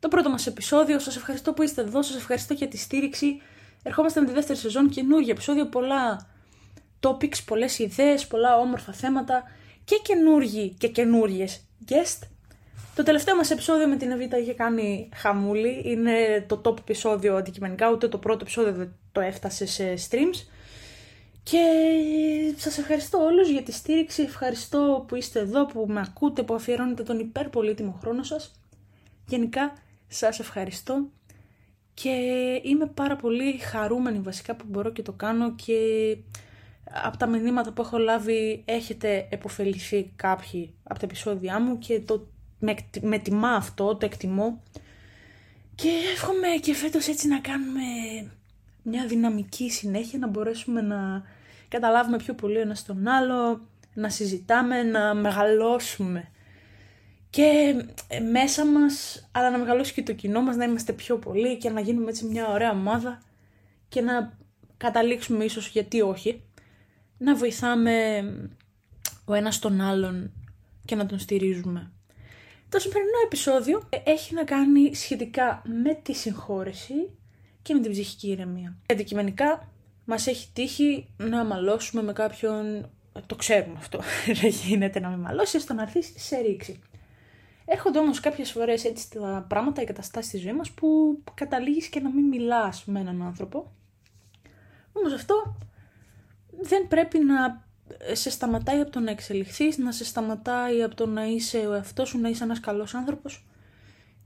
Το πρώτο μας επεισόδιο. Σας ευχαριστώ που είστε εδώ. Σας ευχαριστώ για τη στήριξη. Ερχόμαστε με τη δεύτερη σεζόν. Καινούργιο επεισόδιο. Πολλά topics, πολλές ιδέες, πολλά όμορφα θέματα και καινούργιοι και καινούριε guest. Το τελευταίο μας επεισόδιο με την Εβίτα είχε κάνει χαμούλη. Είναι το top επεισόδιο αντικειμενικά. Ούτε το πρώτο επεισόδιο δεν το έφτασε σε streams. Και σας ευχαριστώ όλους για τη στήριξη, ευχαριστώ που είστε εδώ, που με ακούτε, που αφιερώνετε τον υπερπολίτημο χρόνο σας. Γενικά σας ευχαριστώ και είμαι πάρα πολύ χαρούμενη βασικά που μπορώ και το κάνω και από τα μηνύματα που έχω λάβει έχετε επωφεληθεί κάποιοι από τα επεισόδια μου και το, με, με τιμά αυτό, το εκτιμώ. Και εύχομαι και φέτος έτσι να κάνουμε μια δυναμική συνέχεια, να μπορέσουμε να καταλάβουμε πιο πολύ ένας τον άλλο, να συζητάμε, να μεγαλώσουμε. Και ε, μέσα μας, αλλά να μεγαλώσει και το κοινό μας, να είμαστε πιο πολλοί και να γίνουμε έτσι μια ωραία ομάδα και να καταλήξουμε ίσως, γιατί όχι, να βοηθάμε ο ένας τον άλλον και να τον στηρίζουμε. Το σημερινό επεισόδιο έχει να κάνει σχετικά με τη συγχώρεση και με την ψυχική ηρεμία. Αντικειμενικά μας έχει τύχει να μαλώσουμε με κάποιον, το ξέρουμε αυτό, δεν γίνεται να με μαλώσεις, στο να έρθεις σε ρήξη. Έρχονται όμως κάποιες φορές έτσι τα πράγματα, οι καταστάσεις στη ζωής μας που καταλήγεις και να μην μιλάς με έναν άνθρωπο. Όμως αυτό δεν πρέπει να σε σταματάει από το να εξελιχθείς, να σε σταματάει από το να είσαι ο εαυτός σου, να είσαι ένας καλός άνθρωπος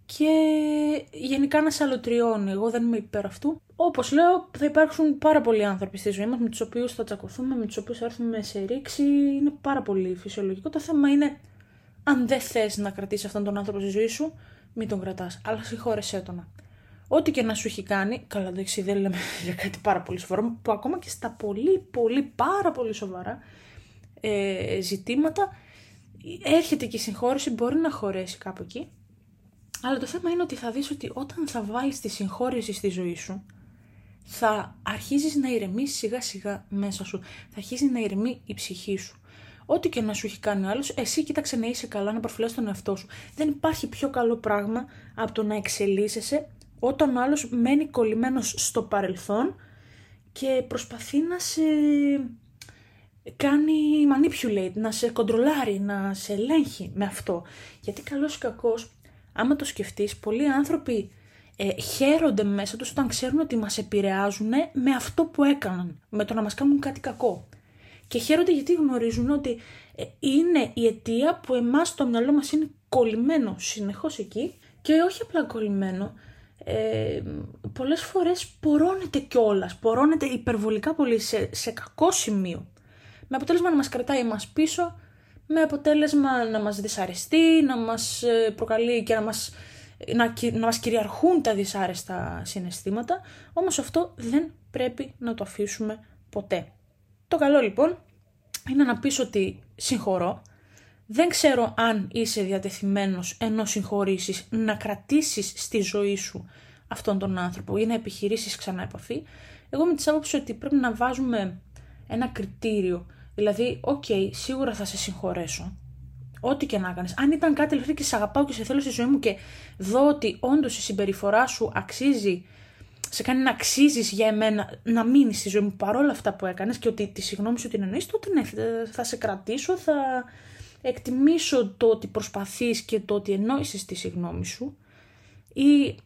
και γενικά να σε αλωτριώνει. Εγώ δεν είμαι υπέρ αυτού. Όπως λέω, θα υπάρξουν πάρα πολλοί άνθρωποι στη ζωή μας με τους οποίους θα τσακωθούμε, με τους οποίους θα έρθουμε σε ρήξη. Είναι πάρα πολύ φυσιολογικό. Το θέμα είναι αν δεν θες να κρατήσεις αυτόν τον άνθρωπο στη ζωή σου, μην τον κρατάς. Αλλά συγχώρεσέ τον. Ό,τι και να σου έχει κάνει, καλά εντάξει δεν λέμε για κάτι πάρα πολύ σοβαρό, που ακόμα και στα πολύ πολύ πάρα πολύ σοβαρά ε, ζητήματα έρχεται και η συγχώρεση, μπορεί να χωρέσει κάπου εκεί αλλά το θέμα είναι ότι θα δεις ότι όταν θα βάλεις τη συγχώρεση στη ζωή σου, θα αρχίζεις να ηρεμείς σιγά σιγά μέσα σου. Θα αρχίσει να ηρεμεί η ψυχή σου. Ό,τι και να σου έχει κάνει ο άλλος, εσύ κοίταξε να είσαι καλά, να προφυλάς τον εαυτό σου. Δεν υπάρχει πιο καλό πράγμα από το να εξελίσσεσαι όταν ο άλλος μένει κολλημένος στο παρελθόν και προσπαθεί να σε κάνει manipulate, να σε κοντρολάρει, να σε ελέγχει με αυτό. Γιατί καλός ή κακός άμα το σκεφτείς, πολλοί άνθρωποι ε, χαίρονται μέσα τους όταν ξέρουν ότι μας επηρεάζουν με αυτό που έκαναν, με το να μας κάνουν κάτι κακό. Και χαίρονται γιατί γνωρίζουν ότι ε, είναι η αιτία που εμάς το μυαλό μας είναι κολλημένο συνεχώς εκεί και όχι απλά κολλημένο, ε, πολλές φορές πορώνεται κιόλας, πορώνεται υπερβολικά πολύ σε, σε κακό σημείο. Με αποτέλεσμα να μας κρατάει εμάς πίσω με αποτέλεσμα να μας δυσαρεστεί, να μας ε, προκαλεί και να μας, να, να μας κυριαρχούν τα δυσάρεστα συναισθήματα, όμως αυτό δεν πρέπει να το αφήσουμε ποτέ. Το καλό λοιπόν είναι να πεις ότι συγχωρώ, δεν ξέρω αν είσαι διατεθειμένος ενώ συγχωρήσεις να κρατήσεις στη ζωή σου αυτόν τον άνθρωπο ή να επιχειρήσεις ξανά επαφή. Εγώ με την άποψη ότι πρέπει να βάζουμε ένα κριτήριο Δηλαδή, ok, okay, σίγουρα θα σε συγχωρέσω. Ό,τι και να κάνεις. Αν ήταν κάτι δηλαδή και σε αγαπάω και σε θέλω στη ζωή μου και δω ότι όντως η συμπεριφορά σου αξίζει, σε κάνει να αξίζεις για εμένα να μείνεις στη ζωή μου παρόλα αυτά που έκανες και ότι τη συγγνώμη σου την εννοείς, τότε ναι, θα σε κρατήσω, θα εκτιμήσω το ότι προσπαθείς και το ότι εννοήσεις τη συγγνώμη σου. Ή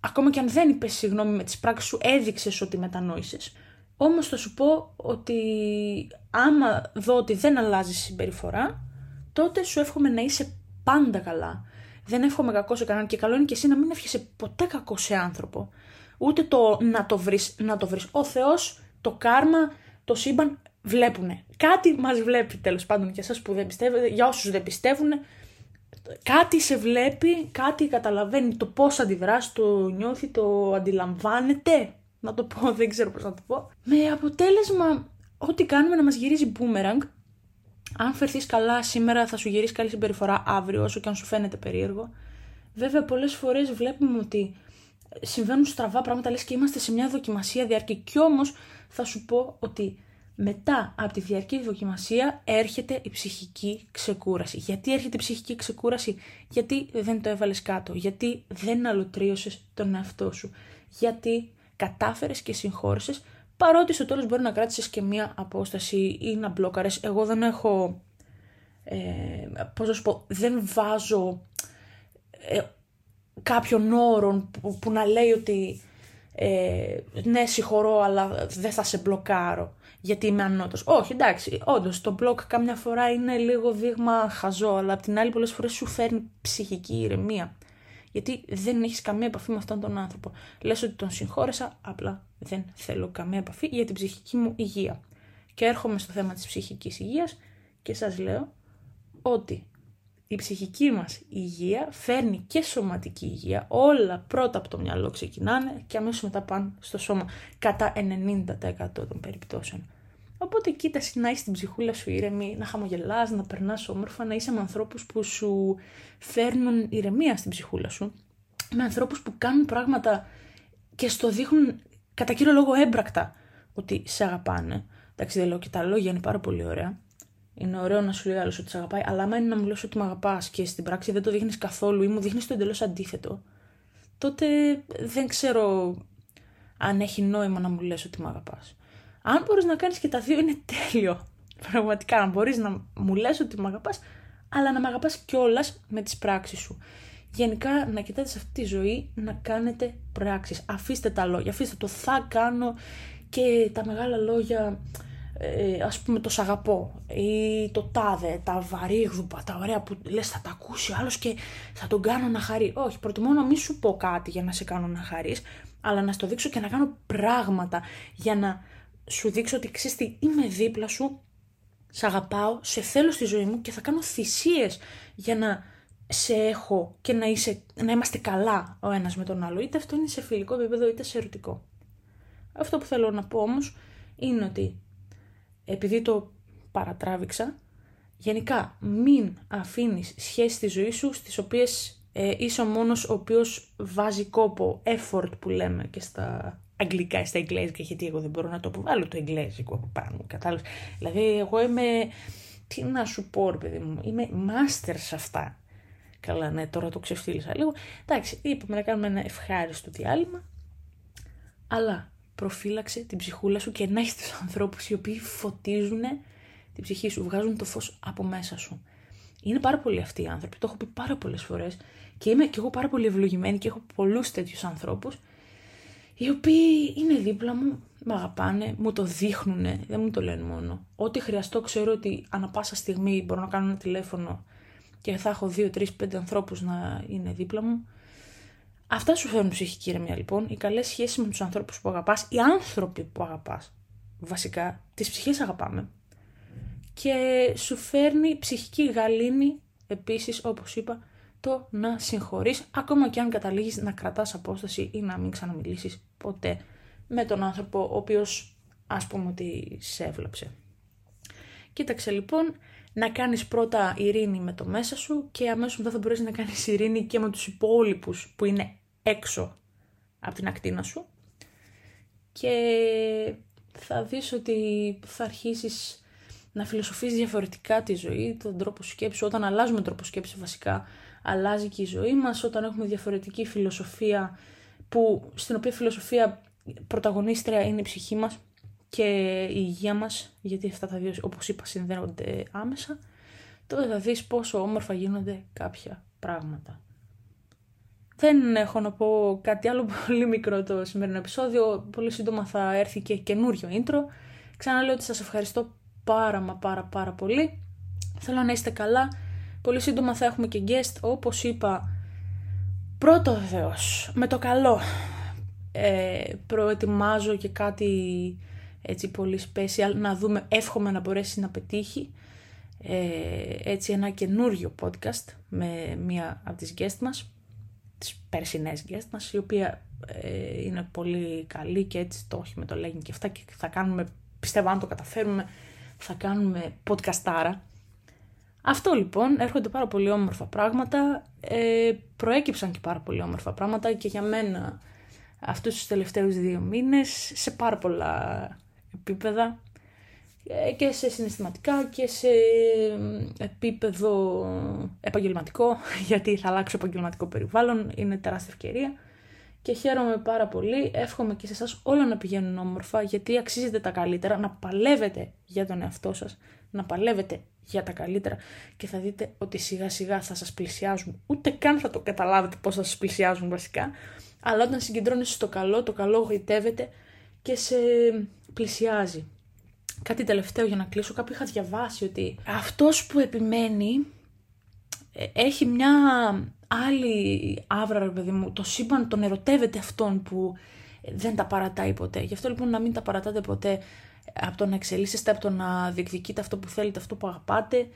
ακόμα και αν δεν είπες συγγνώμη με τις πράξεις σου, έδειξες ότι μετανόησες. Όμως θα σου πω ότι άμα δω ότι δεν αλλάζει συμπεριφορά, τότε σου εύχομαι να είσαι πάντα καλά. Δεν εύχομαι κακό σε κανέναν και καλό είναι και εσύ να μην εύχεσαι ποτέ κακό σε άνθρωπο. Ούτε το να το βρεις, να το βρεις. Ο Θεός, το κάρμα, το σύμπαν βλέπουνε. Κάτι μας βλέπει τέλος πάντων και εσάς που δεν πιστεύετε, για όσους δεν πιστεύουν, κάτι σε βλέπει, κάτι καταλαβαίνει το πώς αντιδράσει, το νιώθει, το αντιλαμβάνεται. Να το πω, δεν ξέρω πώς να το πω. Με αποτέλεσμα ό,τι κάνουμε να μας γυρίζει boomerang. Αν φερθείς καλά σήμερα θα σου γυρίσει καλή συμπεριφορά αύριο όσο και αν σου φαίνεται περίεργο. Βέβαια πολλές φορές βλέπουμε ότι συμβαίνουν στραβά πράγματα λες και είμαστε σε μια δοκιμασία διαρκή. Κι όμως θα σου πω ότι μετά από τη διαρκή δοκιμασίας έρχεται η ψυχική ξεκούραση. Γιατί έρχεται η ψυχική ξεκούραση, γιατί δεν το έβαλες κάτω, γιατί δεν αλωτρίωσες τον εαυτό σου, γιατί κατάφερες και συγχώρεσες, παρότι στο τέλος μπορεί να κράτησες και μία απόσταση ή να μπλόκαρες. Εγώ δεν έχω, ε, πώς να σου πω, δεν βάζω ε, κάποιον όρο που, που, να λέει ότι ε, ναι συγχωρώ αλλά δεν θα σε μπλοκάρω γιατί είμαι ανώτος. Όχι, εντάξει, όντως το μπλοκ κάμια φορά είναι λίγο δείγμα χαζό, αλλά απ' την άλλη πολλές φορές σου φέρνει ψυχική ηρεμία. Γιατί δεν έχεις καμία επαφή με αυτόν τον άνθρωπο. Λες ότι τον συγχώρεσα, απλά δεν θέλω καμία επαφή για την ψυχική μου υγεία. Και έρχομαι στο θέμα της ψυχικής υγείας και σας λέω ότι η ψυχική μας υγεία φέρνει και σωματική υγεία. Όλα πρώτα από το μυαλό ξεκινάνε και αμέσως μετά πάνε στο σώμα κατά 90% των περιπτώσεων. Οπότε κοίτασε να είσαι την ψυχούλα σου ήρεμη, να χαμογελάς, να περνάς όμορφα, να είσαι με ανθρώπους που σου φέρνουν ηρεμία στην ψυχούλα σου. Με ανθρώπους που κάνουν πράγματα και στο δείχνουν κατά κύριο λόγο έμπρακτα ότι σε αγαπάνε. Εντάξει δεν λέω και τα λόγια είναι πάρα πολύ ωραία. Είναι ωραίο να σου λέει άλλος ότι σε αγαπάει, αλλά άμα είναι να μου λες ότι με αγαπάς και στην πράξη δεν το δείχνεις καθόλου ή μου δείχνεις το εντελώς αντίθετο, τότε δεν ξέρω αν έχει νόημα να μου λες ότι με αγαπάς. Αν μπορείς να κάνεις και τα δύο, είναι τέλειο. Πραγματικά, αν μπορείς να μου λες ότι με αγαπάς, αλλά να με αγαπάς κιόλας με τις πράξεις σου. Γενικά, να κοιτάτε σε αυτή τη ζωή να κάνετε πράξεις. Αφήστε τα λόγια, αφήστε το θα κάνω και τα μεγάλα λόγια ε, ας πούμε το σ' αγαπώ ή το τάδε, τα βαρύγδουπα, τα ωραία που λες θα τα ακούσει ο άλλος και θα τον κάνω να χαρεί. Όχι, προτιμώ να μην σου πω κάτι για να σε κάνω να χαρείς, αλλά να στο δείξω και να κάνω πράγματα για να σου δείξω ότι ξέρεις τι, είμαι δίπλα σου, σ' αγαπάω, σε θέλω στη ζωή μου και θα κάνω θυσίες για να σε έχω και να, είσαι, να είμαστε καλά ο ένας με τον άλλο. Είτε αυτό είναι σε φιλικό επίπεδο είτε σε ερωτικό. Αυτό που θέλω να πω όμως είναι ότι επειδή το παρατράβηξα, γενικά μην αφήνεις σχέσεις στη ζωή σου στις οποίες ε, είσαι ο μόνος ο οποίος βάζει κόπο, effort που λέμε και στα αγγλικά, στα εγγλέζικα, γιατί εγώ δεν μπορώ να το αποβάλω το εγγλέζικο από πάνω, κατάλαβες. Δηλαδή εγώ είμαι, τι να σου πω ρε παιδί μου, είμαι master σε αυτά. Καλά, ναι, τώρα το ξεφτύλισα λίγο. Εντάξει, είπαμε να κάνουμε ένα ευχάριστο διάλειμμα, αλλά προφύλαξε την ψυχούλα σου και να έχεις τους ανθρώπους οι οποίοι φωτίζουν την ψυχή σου, βγάζουν το φως από μέσα σου. Είναι πάρα πολλοί αυτοί οι άνθρωποι, το έχω πει πάρα πολλές φορές και είμαι και εγώ πάρα πολύ ευλογημένη και έχω πολλούς τέτοιους ανθρώπους οι οποίοι είναι δίπλα μου, με αγαπάνε, μου το δείχνουν, δεν μου το λένε μόνο. Ό,τι χρειαστώ ξέρω ότι ανα πάσα στιγμή μπορώ να κάνω ένα τηλέφωνο και θα έχω δύο, τρεις, πέντε ανθρώπους να είναι δίπλα μου Αυτά σου φέρνουν ψυχική ηρεμία λοιπόν, οι καλές σχέσεις με τους ανθρώπους που αγαπάς, οι άνθρωποι που αγαπάς. Βασικά, τις ψυχές αγαπάμε. Και σου φέρνει ψυχική γαλήνη, επίσης, όπως είπα, το να συγχωρείς, ακόμα και αν καταλήγεις να κρατάς απόσταση ή να μην ξαναμιλήσεις ποτέ με τον άνθρωπο ο οποίος ας πούμε ότι σε έβλεψε. Κοίταξε λοιπόν, να κάνεις πρώτα ειρήνη με το μέσα σου και αμέσως μετά θα μπορέσεις να κάνεις ειρήνη και με τους υπόλοιπους που είναι έξω από την ακτίνα σου και θα δεις ότι θα αρχίσεις να φιλοσοφείς διαφορετικά τη ζωή, τον τρόπο σκέψης. Όταν αλλάζουμε τρόπο σκέψης βασικά, αλλάζει και η ζωή μας. Όταν έχουμε διαφορετική φιλοσοφία, που, στην οποία φιλοσοφία πρωταγωνίστρια είναι η ψυχή μας, και η υγεία μας, γιατί αυτά τα δύο όπως είπα συνδέονται άμεσα, τότε θα δεις πόσο όμορφα γίνονται κάποια πράγματα. Δεν έχω να πω κάτι άλλο πολύ μικρό το σημερινό επεισόδιο, πολύ σύντομα θα έρθει και καινούριο intro. Ξαναλέω ότι σας ευχαριστώ πάρα μα πάρα πάρα πολύ. Θέλω να είστε καλά. Πολύ σύντομα θα έχουμε και guest, όπως είπα, πρώτο βεβαίως, με το καλό. Ε, προετοιμάζω και κάτι έτσι πολύ special, να δούμε, εύχομαι να μπορέσει να πετύχει. ε, έτσι ένα καινούριο podcast με μία από τις guest μας, τις περσινές guest μας, η οποία ε, είναι πολύ καλή και έτσι το όχι με το λέγει και αυτά και θα κάνουμε, πιστεύω αν το καταφέρουμε, θα κάνουμε podcastάρα. Αυτό λοιπόν, έρχονται πάρα πολύ όμορφα πράγματα, ε, προέκυψαν και πάρα πολύ όμορφα πράγματα και για μένα αυτούς τους τελευταίους δύο μήνες σε πάρα πολλά επίπεδα ε, και σε συναισθηματικά και σε επίπεδο επαγγελματικό γιατί θα αλλάξω επαγγελματικό περιβάλλον, είναι τεράστια ευκαιρία. Και χαίρομαι πάρα πολύ, εύχομαι και σε εσάς όλα να πηγαίνουν όμορφα γιατί αξίζετε τα καλύτερα, να παλεύετε για τον εαυτό σας, να παλεύετε για τα καλύτερα. Και θα δείτε ότι σιγά σιγά θα σας πλησιάζουν, ούτε καν θα το καταλάβετε πώς θα σας πλησιάζουν βασικά, αλλά όταν συγκεντρώνεσαι στο καλό, το καλό γοητεύεται και σε πλησιάζει. Κάτι τελευταίο για να κλείσω, κάπου είχα διαβάσει ότι αυτός που επιμένει ε, έχει μια άλλη άβρα, ρε παιδί μου, το σύμπαν τον ερωτεύεται αυτόν που δεν τα παρατάει ποτέ. Γι' αυτό λοιπόν να μην τα παρατάτε ποτέ από το να εξελίσσεστε, από το να διεκδικείτε αυτό που θέλετε, αυτό που αγαπάτε,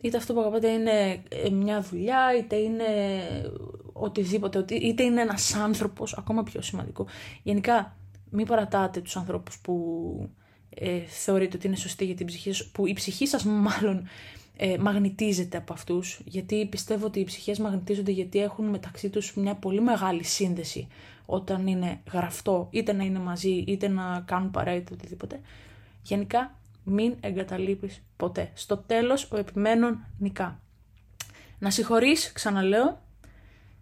είτε αυτό που αγαπάτε είναι ε, μια δουλειά, είτε είναι οτιδήποτε, είτε είναι ένας άνθρωπος, ακόμα πιο σημαντικό. Γενικά, μην παρατάτε τους ανθρώπους που ε, θεωρείτε ότι είναι σωστοί για την ψυχή σας, που η ψυχή σας μάλλον ε, μαγνητίζεται από αυτούς, γιατί πιστεύω ότι οι ψυχές μαγνητίζονται γιατί έχουν μεταξύ τους μια πολύ μεγάλη σύνδεση όταν είναι γραφτό, είτε να είναι μαζί, είτε να κάνουν παρέα, είτε οτιδήποτε. Γενικά, μην εγκαταλείπεις ποτέ. Στο τέλος, ο επιμένων νικά. Να συγχωρείς, ξαναλέω,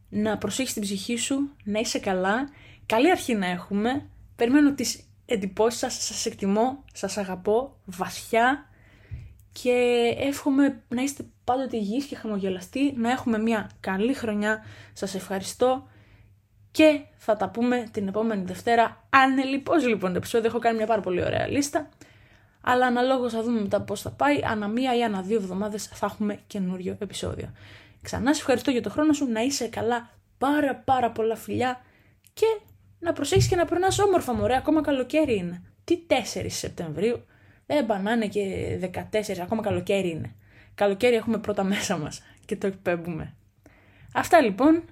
να προσέχεις την ψυχή σου, να είσαι καλά, καλή αρχή να έχουμε, περιμένω τις εντυπώσεις σας, σας εκτιμώ, σας αγαπώ βαθιά και εύχομαι να είστε πάντοτε υγιείς και χαμογελαστοί, να έχουμε μια καλή χρονιά, σας ευχαριστώ και θα τα πούμε την επόμενη Δευτέρα. Ανελειπώς λοιπόν το επεισόδιο, έχω κάνει μια πάρα πολύ ωραία λίστα. Αλλά αναλόγως θα δούμε μετά πώς θα πάει. Ανά μία ή ανά δύο εβδομάδες θα έχουμε καινούριο επεισόδιο. Ξανά σε ευχαριστώ για το χρόνο σου, να είσαι καλά, πάρα πάρα πολλά φιλιά και να προσέχεις και να περνάς όμορφα μωρέ, ακόμα καλοκαίρι είναι. Τι 4 Σεπτεμβρίου, δεν μπανάνε και 14, ακόμα καλοκαίρι είναι. Καλοκαίρι έχουμε πρώτα μέσα μας και το εκπέμπουμε. Αυτά λοιπόν,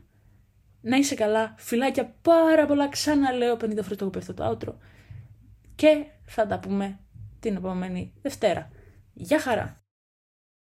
να είσαι καλά, φιλάκια πάρα πολλά, ξαναλέω 50 φορές το έχω αυτό το outro και θα τα πούμε την επόμενη Δευτέρα. Γεια χαρά!